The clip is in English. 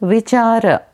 which are